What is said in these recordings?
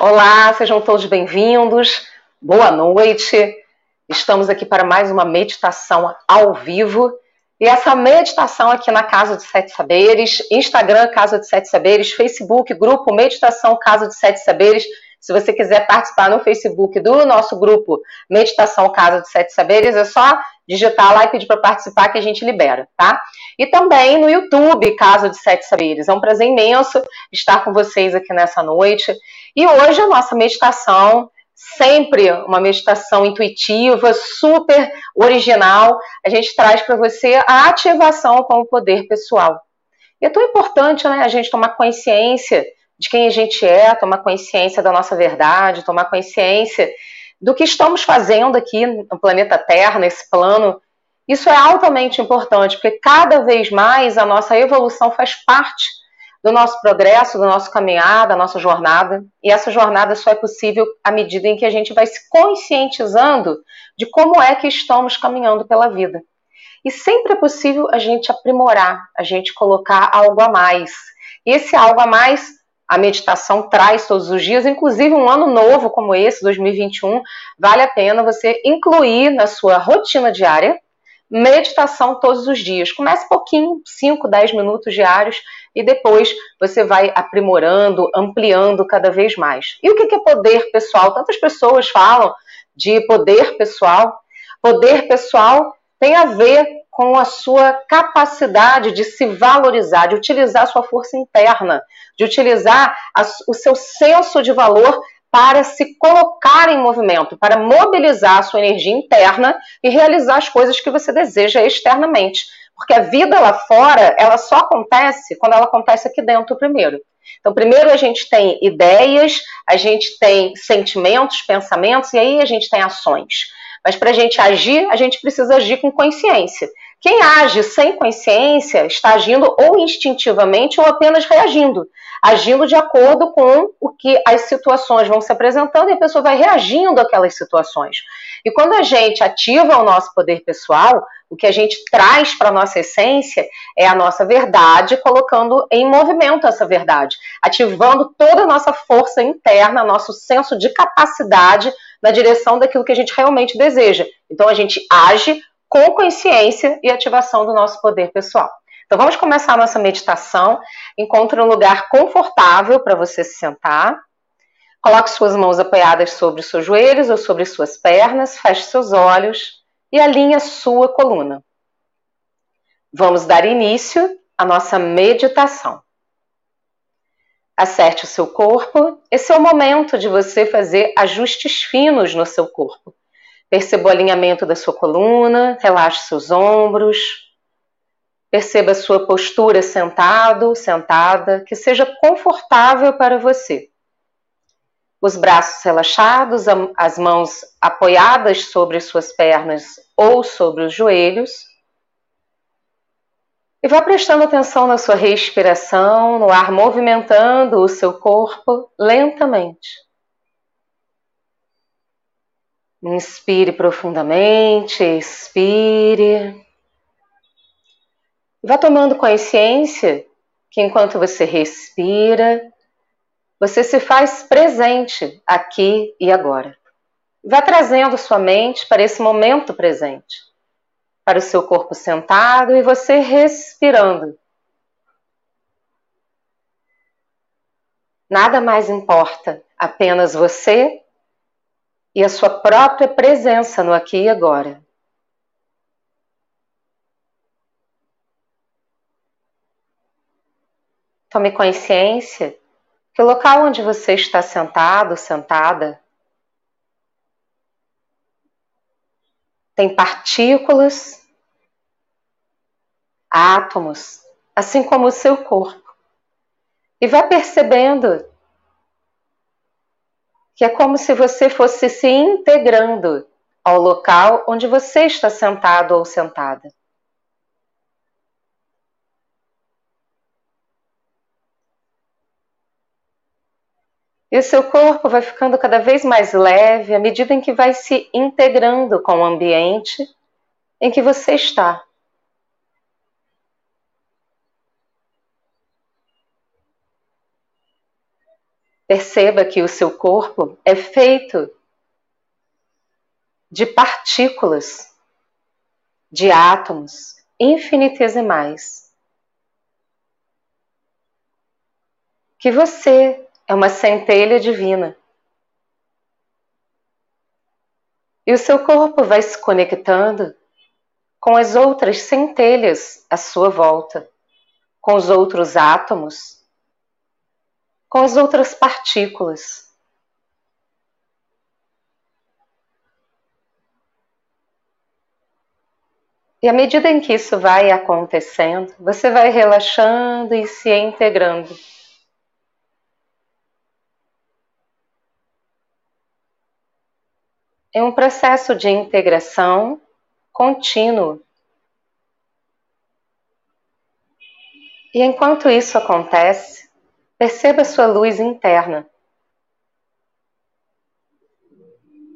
Olá, sejam todos bem-vindos. Boa noite. Estamos aqui para mais uma meditação ao vivo. E essa meditação aqui na Casa de Sete Saberes, Instagram Casa de Sete Saberes, Facebook, grupo Meditação Casa de Sete Saberes. Se você quiser participar no Facebook do nosso grupo Meditação Casa de Sete Saberes, é só digitar lá e pedir para participar que a gente libera, tá? E também no YouTube Casa de Sete Saberes. É um prazer imenso estar com vocês aqui nessa noite. E hoje a nossa meditação sempre uma meditação intuitiva, super original. A gente traz para você a ativação com o poder pessoal. E é tão importante né, a gente tomar consciência de quem a gente é, tomar consciência da nossa verdade, tomar consciência do que estamos fazendo aqui no planeta Terra, nesse plano. Isso é altamente importante, porque cada vez mais a nossa evolução faz parte do nosso progresso, do nosso caminhar, da nossa jornada. E essa jornada só é possível à medida em que a gente vai se conscientizando de como é que estamos caminhando pela vida. E sempre é possível a gente aprimorar, a gente colocar algo a mais. E esse algo a mais a meditação traz todos os dias, inclusive um ano novo como esse, 2021, vale a pena você incluir na sua rotina diária meditação todos os dias. Comece pouquinho, 5, 10 minutos diários, e depois você vai aprimorando, ampliando cada vez mais. E o que é poder pessoal? Tantas pessoas falam de poder pessoal. Poder pessoal tem a ver com a sua capacidade de se valorizar, de utilizar a sua força interna, de utilizar a, o seu senso de valor para se colocar em movimento, para mobilizar a sua energia interna e realizar as coisas que você deseja externamente. Porque a vida lá fora, ela só acontece quando ela acontece aqui dentro primeiro. Então, primeiro a gente tem ideias, a gente tem sentimentos, pensamentos, e aí a gente tem ações. Mas para a gente agir, a gente precisa agir com consciência. Quem age sem consciência está agindo ou instintivamente ou apenas reagindo, agindo de acordo com o que as situações vão se apresentando e a pessoa vai reagindo àquelas situações. E quando a gente ativa o nosso poder pessoal, o que a gente traz para a nossa essência é a nossa verdade, colocando em movimento essa verdade, ativando toda a nossa força interna, nosso senso de capacidade na direção daquilo que a gente realmente deseja. Então a gente age com consciência e ativação do nosso poder pessoal. Então vamos começar a nossa meditação. Encontre um lugar confortável para você se sentar. Coloque suas mãos apoiadas sobre seus joelhos ou sobre suas pernas, feche seus olhos e alinhe a sua coluna. Vamos dar início à nossa meditação. Acerte o seu corpo. Esse é o momento de você fazer ajustes finos no seu corpo. Perceba o alinhamento da sua coluna, relaxe seus ombros. Perceba a sua postura sentado, sentada, que seja confortável para você. Os braços relaxados, as mãos apoiadas sobre suas pernas ou sobre os joelhos. E vá prestando atenção na sua respiração, no ar movimentando o seu corpo lentamente. Inspire profundamente, expire. Vá tomando consciência que enquanto você respira, você se faz presente aqui e agora. Vá trazendo sua mente para esse momento presente, para o seu corpo sentado e você respirando. Nada mais importa, apenas você e a sua própria presença no aqui e agora. Tome consciência o local onde você está sentado, sentada, tem partículas, átomos, assim como o seu corpo. E vá percebendo que é como se você fosse se integrando ao local onde você está sentado ou sentada. E o seu corpo vai ficando cada vez mais leve à medida em que vai se integrando com o ambiente em que você está. Perceba que o seu corpo é feito de partículas, de átomos infinitesimais. Que você é uma centelha divina. E o seu corpo vai se conectando com as outras centelhas à sua volta, com os outros átomos, com as outras partículas. E à medida em que isso vai acontecendo, você vai relaxando e se integrando. É um processo de integração contínuo. E enquanto isso acontece, perceba sua luz interna.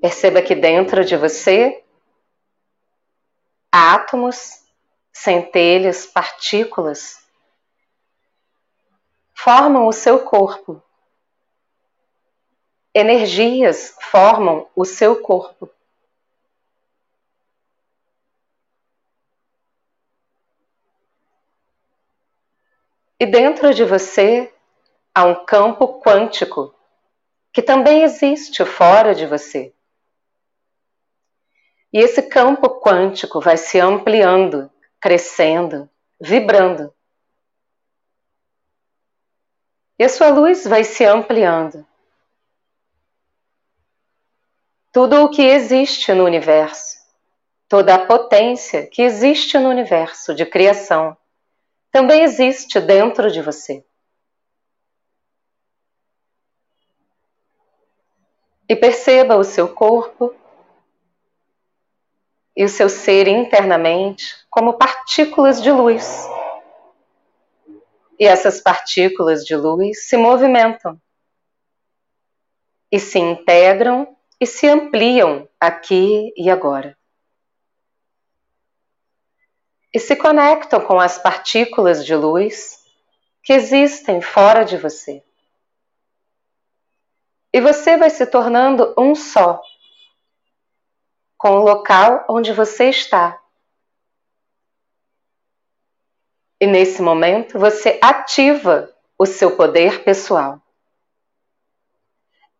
Perceba que dentro de você átomos, centelhas, partículas formam o seu corpo. Energias formam o seu corpo. E dentro de você há um campo quântico que também existe fora de você. E esse campo quântico vai se ampliando, crescendo, vibrando. E a sua luz vai se ampliando. Tudo o que existe no universo, toda a potência que existe no universo de criação, também existe dentro de você. E perceba o seu corpo e o seu ser internamente como partículas de luz. E essas partículas de luz se movimentam e se integram e se ampliam aqui e agora. E se conectam com as partículas de luz que existem fora de você. E você vai se tornando um só com o local onde você está. E nesse momento você ativa o seu poder pessoal.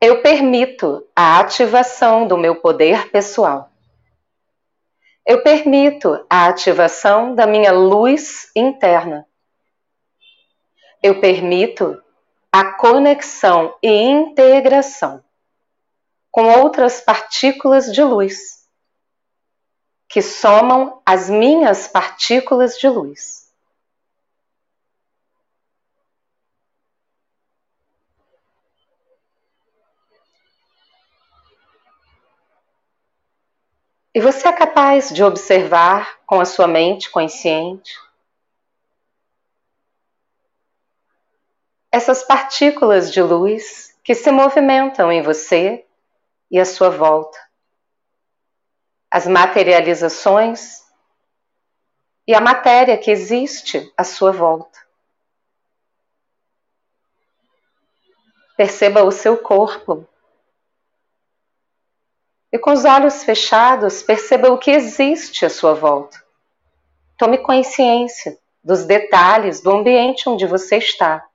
Eu permito a ativação do meu poder pessoal. Eu permito a ativação da minha luz interna. Eu permito a conexão e integração com outras partículas de luz que somam as minhas partículas de luz. E você é capaz de observar com a sua mente consciente essas partículas de luz que se movimentam em você e à sua volta as materializações e a matéria que existe à sua volta. Perceba o seu corpo. E com os olhos fechados, perceba o que existe à sua volta. Tome consciência dos detalhes do ambiente onde você está.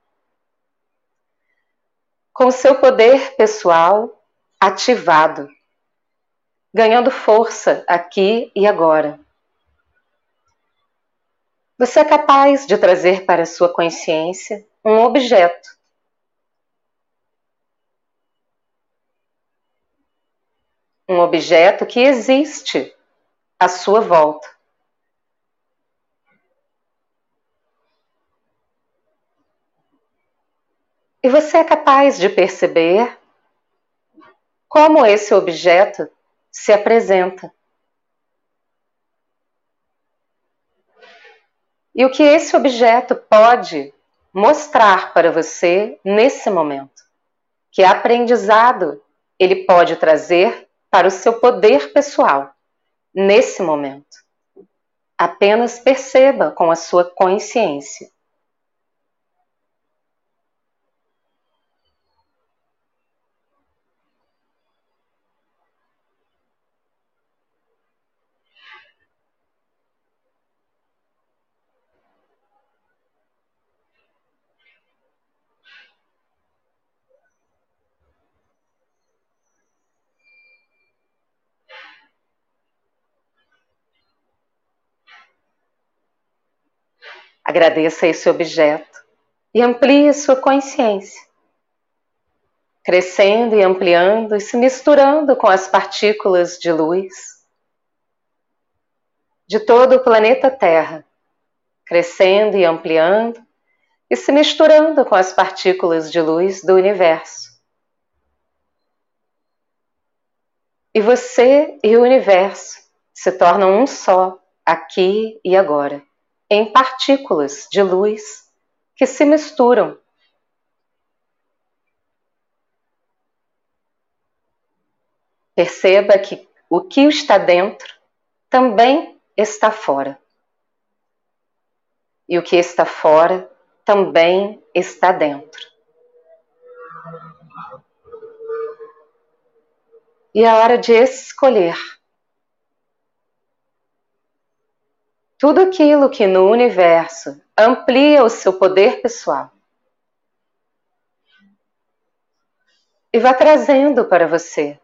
Com o seu poder pessoal ativado ganhando força aqui e agora. Você é capaz de trazer para a sua consciência um objeto. Um objeto que existe à sua volta. E você é capaz de perceber como esse objeto se apresenta. E o que esse objeto pode mostrar para você nesse momento? Que aprendizado ele pode trazer para o seu poder pessoal nesse momento? Apenas perceba com a sua consciência. Agradeça esse objeto e amplie sua consciência, crescendo e ampliando e se misturando com as partículas de luz de todo o planeta Terra, crescendo e ampliando e se misturando com as partículas de luz do universo. E você e o universo se tornam um só, aqui e agora, em partículas de luz que se misturam. Perceba que o que está dentro também está fora. E o que está fora também está dentro. E é hora de escolher. Tudo aquilo que no universo amplia o seu poder pessoal. E vá trazendo para você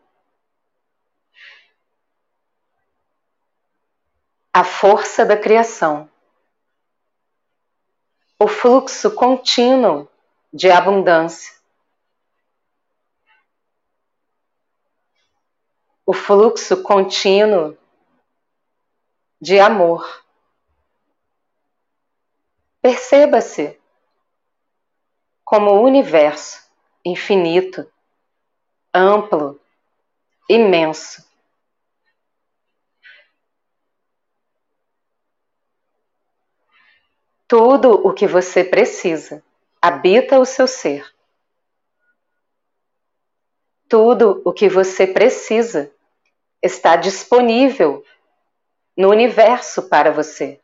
a força da criação, o fluxo contínuo de abundância o fluxo contínuo de amor. Perceba-se como o universo infinito, amplo, imenso. Tudo o que você precisa habita o seu ser. Tudo o que você precisa está disponível no universo para você.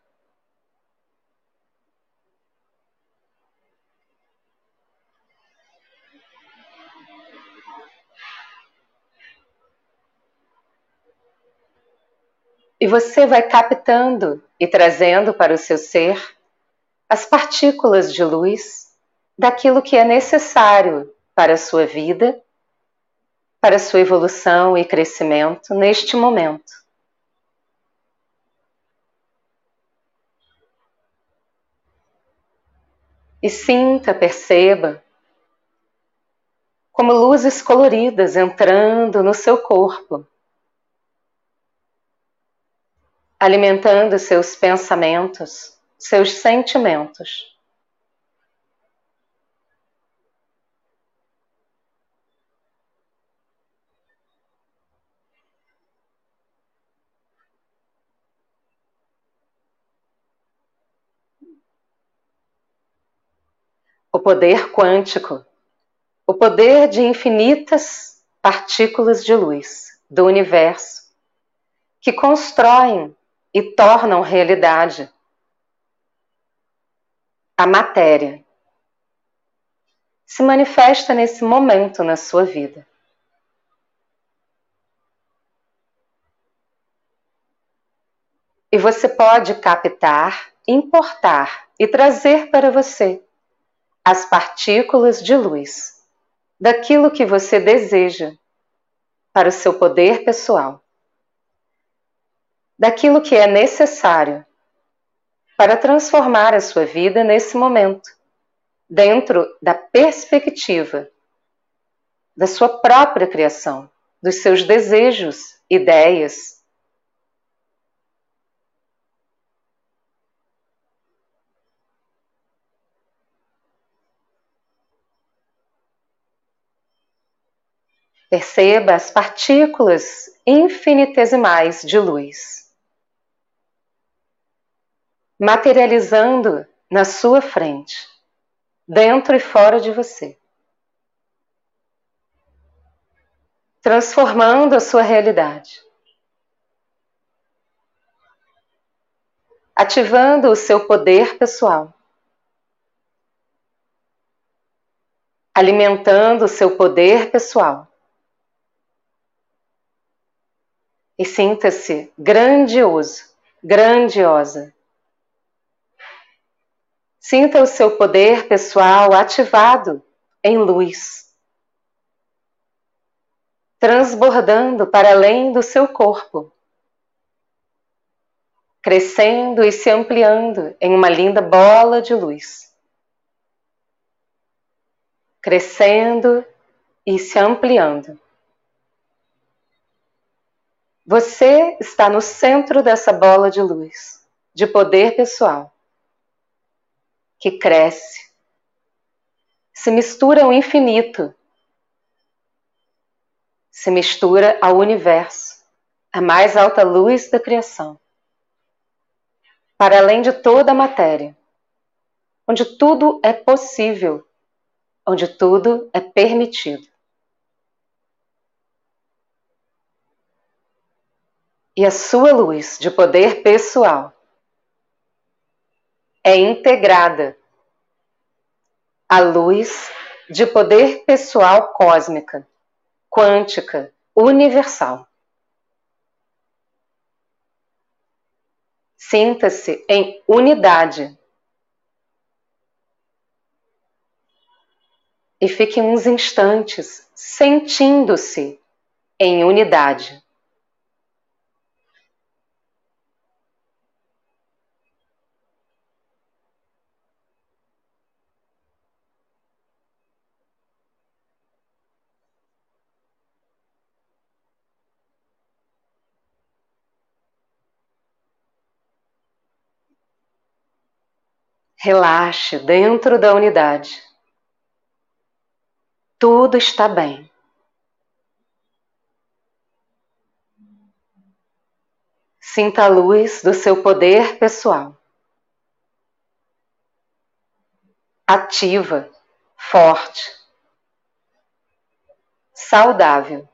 E você vai captando e trazendo para o seu ser as partículas de luz daquilo que é necessário para a sua vida para sua evolução e crescimento neste momento. E sinta, perceba como luzes coloridas entrando no seu corpo, alimentando seus pensamentos, seus sentimentos. o poder quântico, o poder de infinitas partículas de luz do universo que constroem e tornam realidade a matéria. Se manifesta nesse momento na sua vida. E você pode captar, importar e trazer para você as partículas de luz daquilo que você deseja para o seu poder pessoal, daquilo que é necessário para transformar a sua vida nesse momento, dentro da perspectiva da sua própria criação, dos seus desejos, ideias, Perceba as partículas infinitesimais de luz, materializando na sua frente, dentro e fora de você, transformando a sua realidade, ativando o seu poder pessoal. alimentando o seu poder pessoal. e sinta-se grandioso, grandiosa. Sinta o seu poder pessoal ativado em luz, transbordando para além do seu corpo. crescendo e se ampliando em uma linda bola de luz. Crescendo e se ampliando. Você está no centro dessa bola de luz, de poder pessoal, que cresce, se mistura ao infinito, se mistura ao universo, a mais alta luz da criação. Para além de toda a matéria, onde tudo é possível, onde tudo é permitido. E a sua luz de poder pessoal é integrada à luz de poder pessoal cósmica, quântica, universal. Sinta-se em unidade. E fique uns instantes sentindo-se em unidade. Relaxe dentro da unidade. Tudo está bem. Sinta a luz do seu poder pessoal. Ativa, forte, saudável,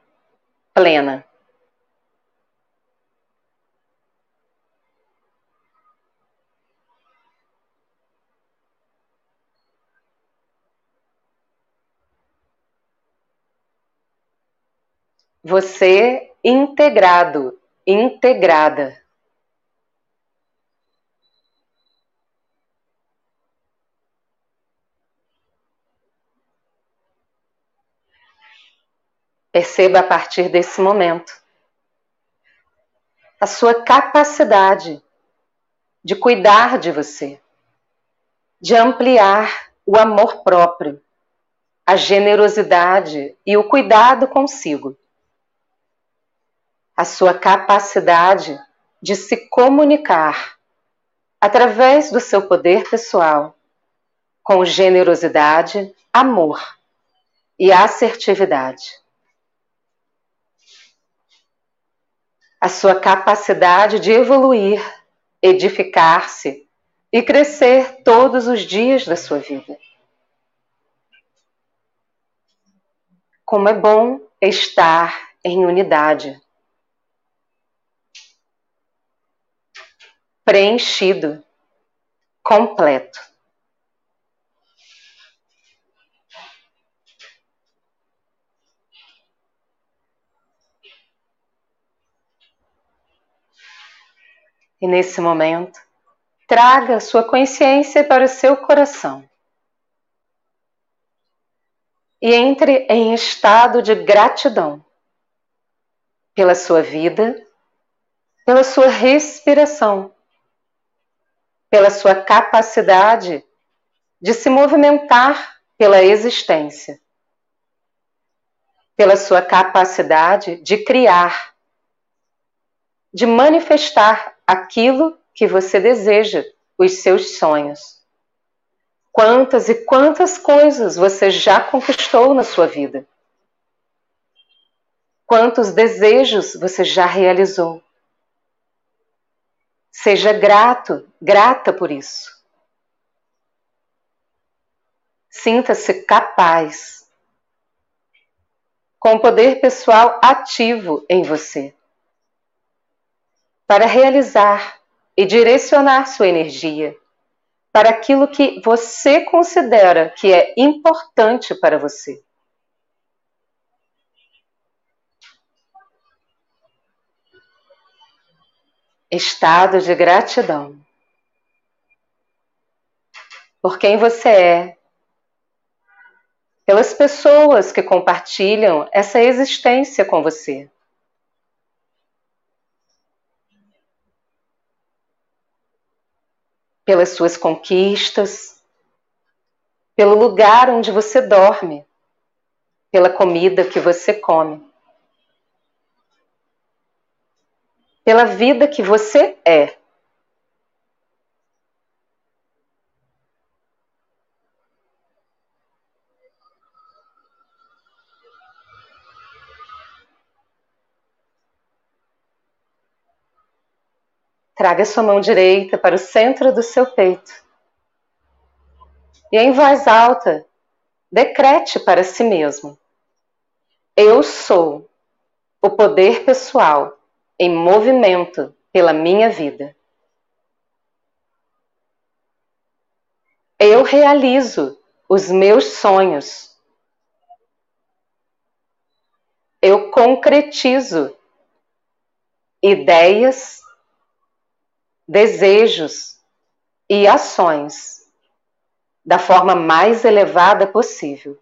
plena. Você integrado, integrada. Perceba a partir desse momento a sua capacidade de cuidar de você, de ampliar o amor próprio, a generosidade e o cuidado consigo a sua capacidade de se comunicar através do seu poder pessoal com generosidade, amor e assertividade. A sua capacidade de evoluir, edificar-se e crescer todos os dias da sua vida. Como é bom estar em unidade preenchido, completo. E nesse momento, traga sua consciência para o seu coração. E entre em estado de gratidão pela sua vida, pela sua respiração pela sua capacidade de se movimentar pela existência, pela sua capacidade de criar, de manifestar aquilo que você deseja, os seus sonhos. Quantas e quantas coisas você já conquistou na sua vida? Quantos desejos você já realizou? Seja grato, grata por isso. Sinta-se capaz, com o poder pessoal ativo em você, para realizar e direcionar sua energia para aquilo que você considera que é importante para você. Estado de gratidão. Por quem você é, pelas pessoas que compartilham essa existência com você. pelas suas conquistas, pelo lugar onde você dorme, pela comida que você come, pela vida que você é. Traga sua mão direita para o centro do seu peito. E em voz alta, decrete para si mesmo: Eu sou o poder pessoal em movimento pela minha vida. Eu realizo os meus sonhos. Eu concretizo ideias desejos e ações da forma mais elevada possível.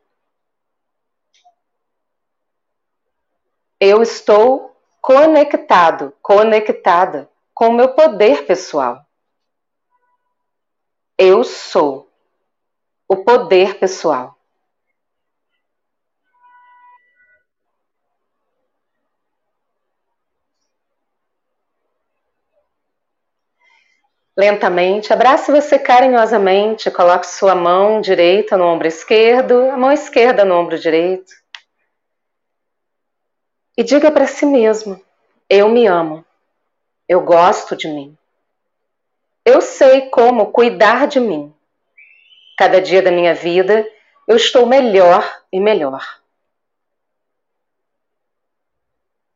Eu estou conectado, conectada com o meu poder pessoal. Eu sou o poder pessoal. Lentamente, abrace você carinhosamente, coloque sua mão direita no ombro esquerdo, a mão esquerda no ombro direito. E diga para si mesmo: Eu me amo. Eu gosto de mim. Eu sei como cuidar de mim. Cada dia da minha vida eu estou melhor e melhor.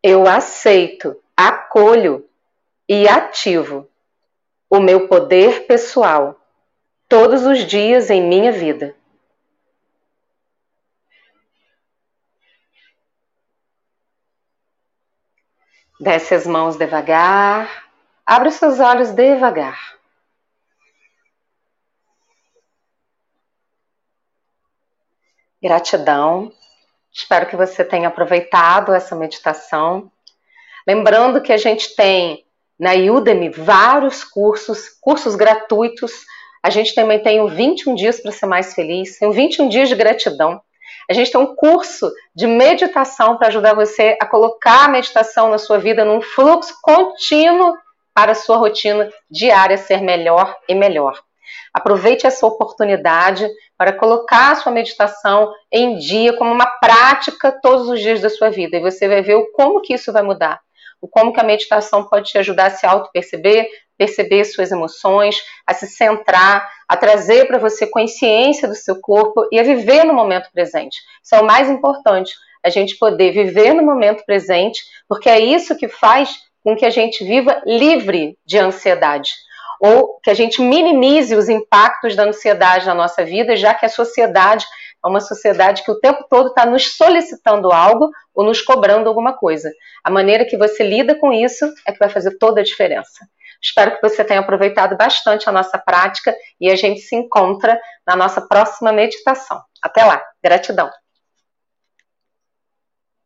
Eu aceito, acolho e ativo o meu poder pessoal todos os dias em minha vida. Desce as mãos devagar, abre os seus olhos devagar. Gratidão. Espero que você tenha aproveitado essa meditação. Lembrando que a gente tem na Udemy vários cursos, cursos gratuitos. A gente também tem o 21 dias para ser mais feliz, tem o 21 dias de gratidão. A gente tem um curso de meditação para ajudar você a colocar a meditação na sua vida num fluxo contínuo para a sua rotina diária ser melhor e melhor. Aproveite essa oportunidade para colocar a sua meditação em dia como uma prática todos os dias da sua vida e você vai ver o como que isso vai mudar o como que a meditação pode te ajudar a se auto-perceber, perceber suas emoções, a se centrar, a trazer para você consciência do seu corpo e a viver no momento presente. Isso é o mais importante, a gente poder viver no momento presente, porque é isso que faz com que a gente viva livre de ansiedade ou que a gente minimize os impactos da ansiedade na nossa vida, já que a sociedade é uma sociedade que o tempo todo está nos solicitando algo ou nos cobrando alguma coisa. A maneira que você lida com isso é que vai fazer toda a diferença. Espero que você tenha aproveitado bastante a nossa prática e a gente se encontra na nossa próxima meditação. Até lá. Gratidão.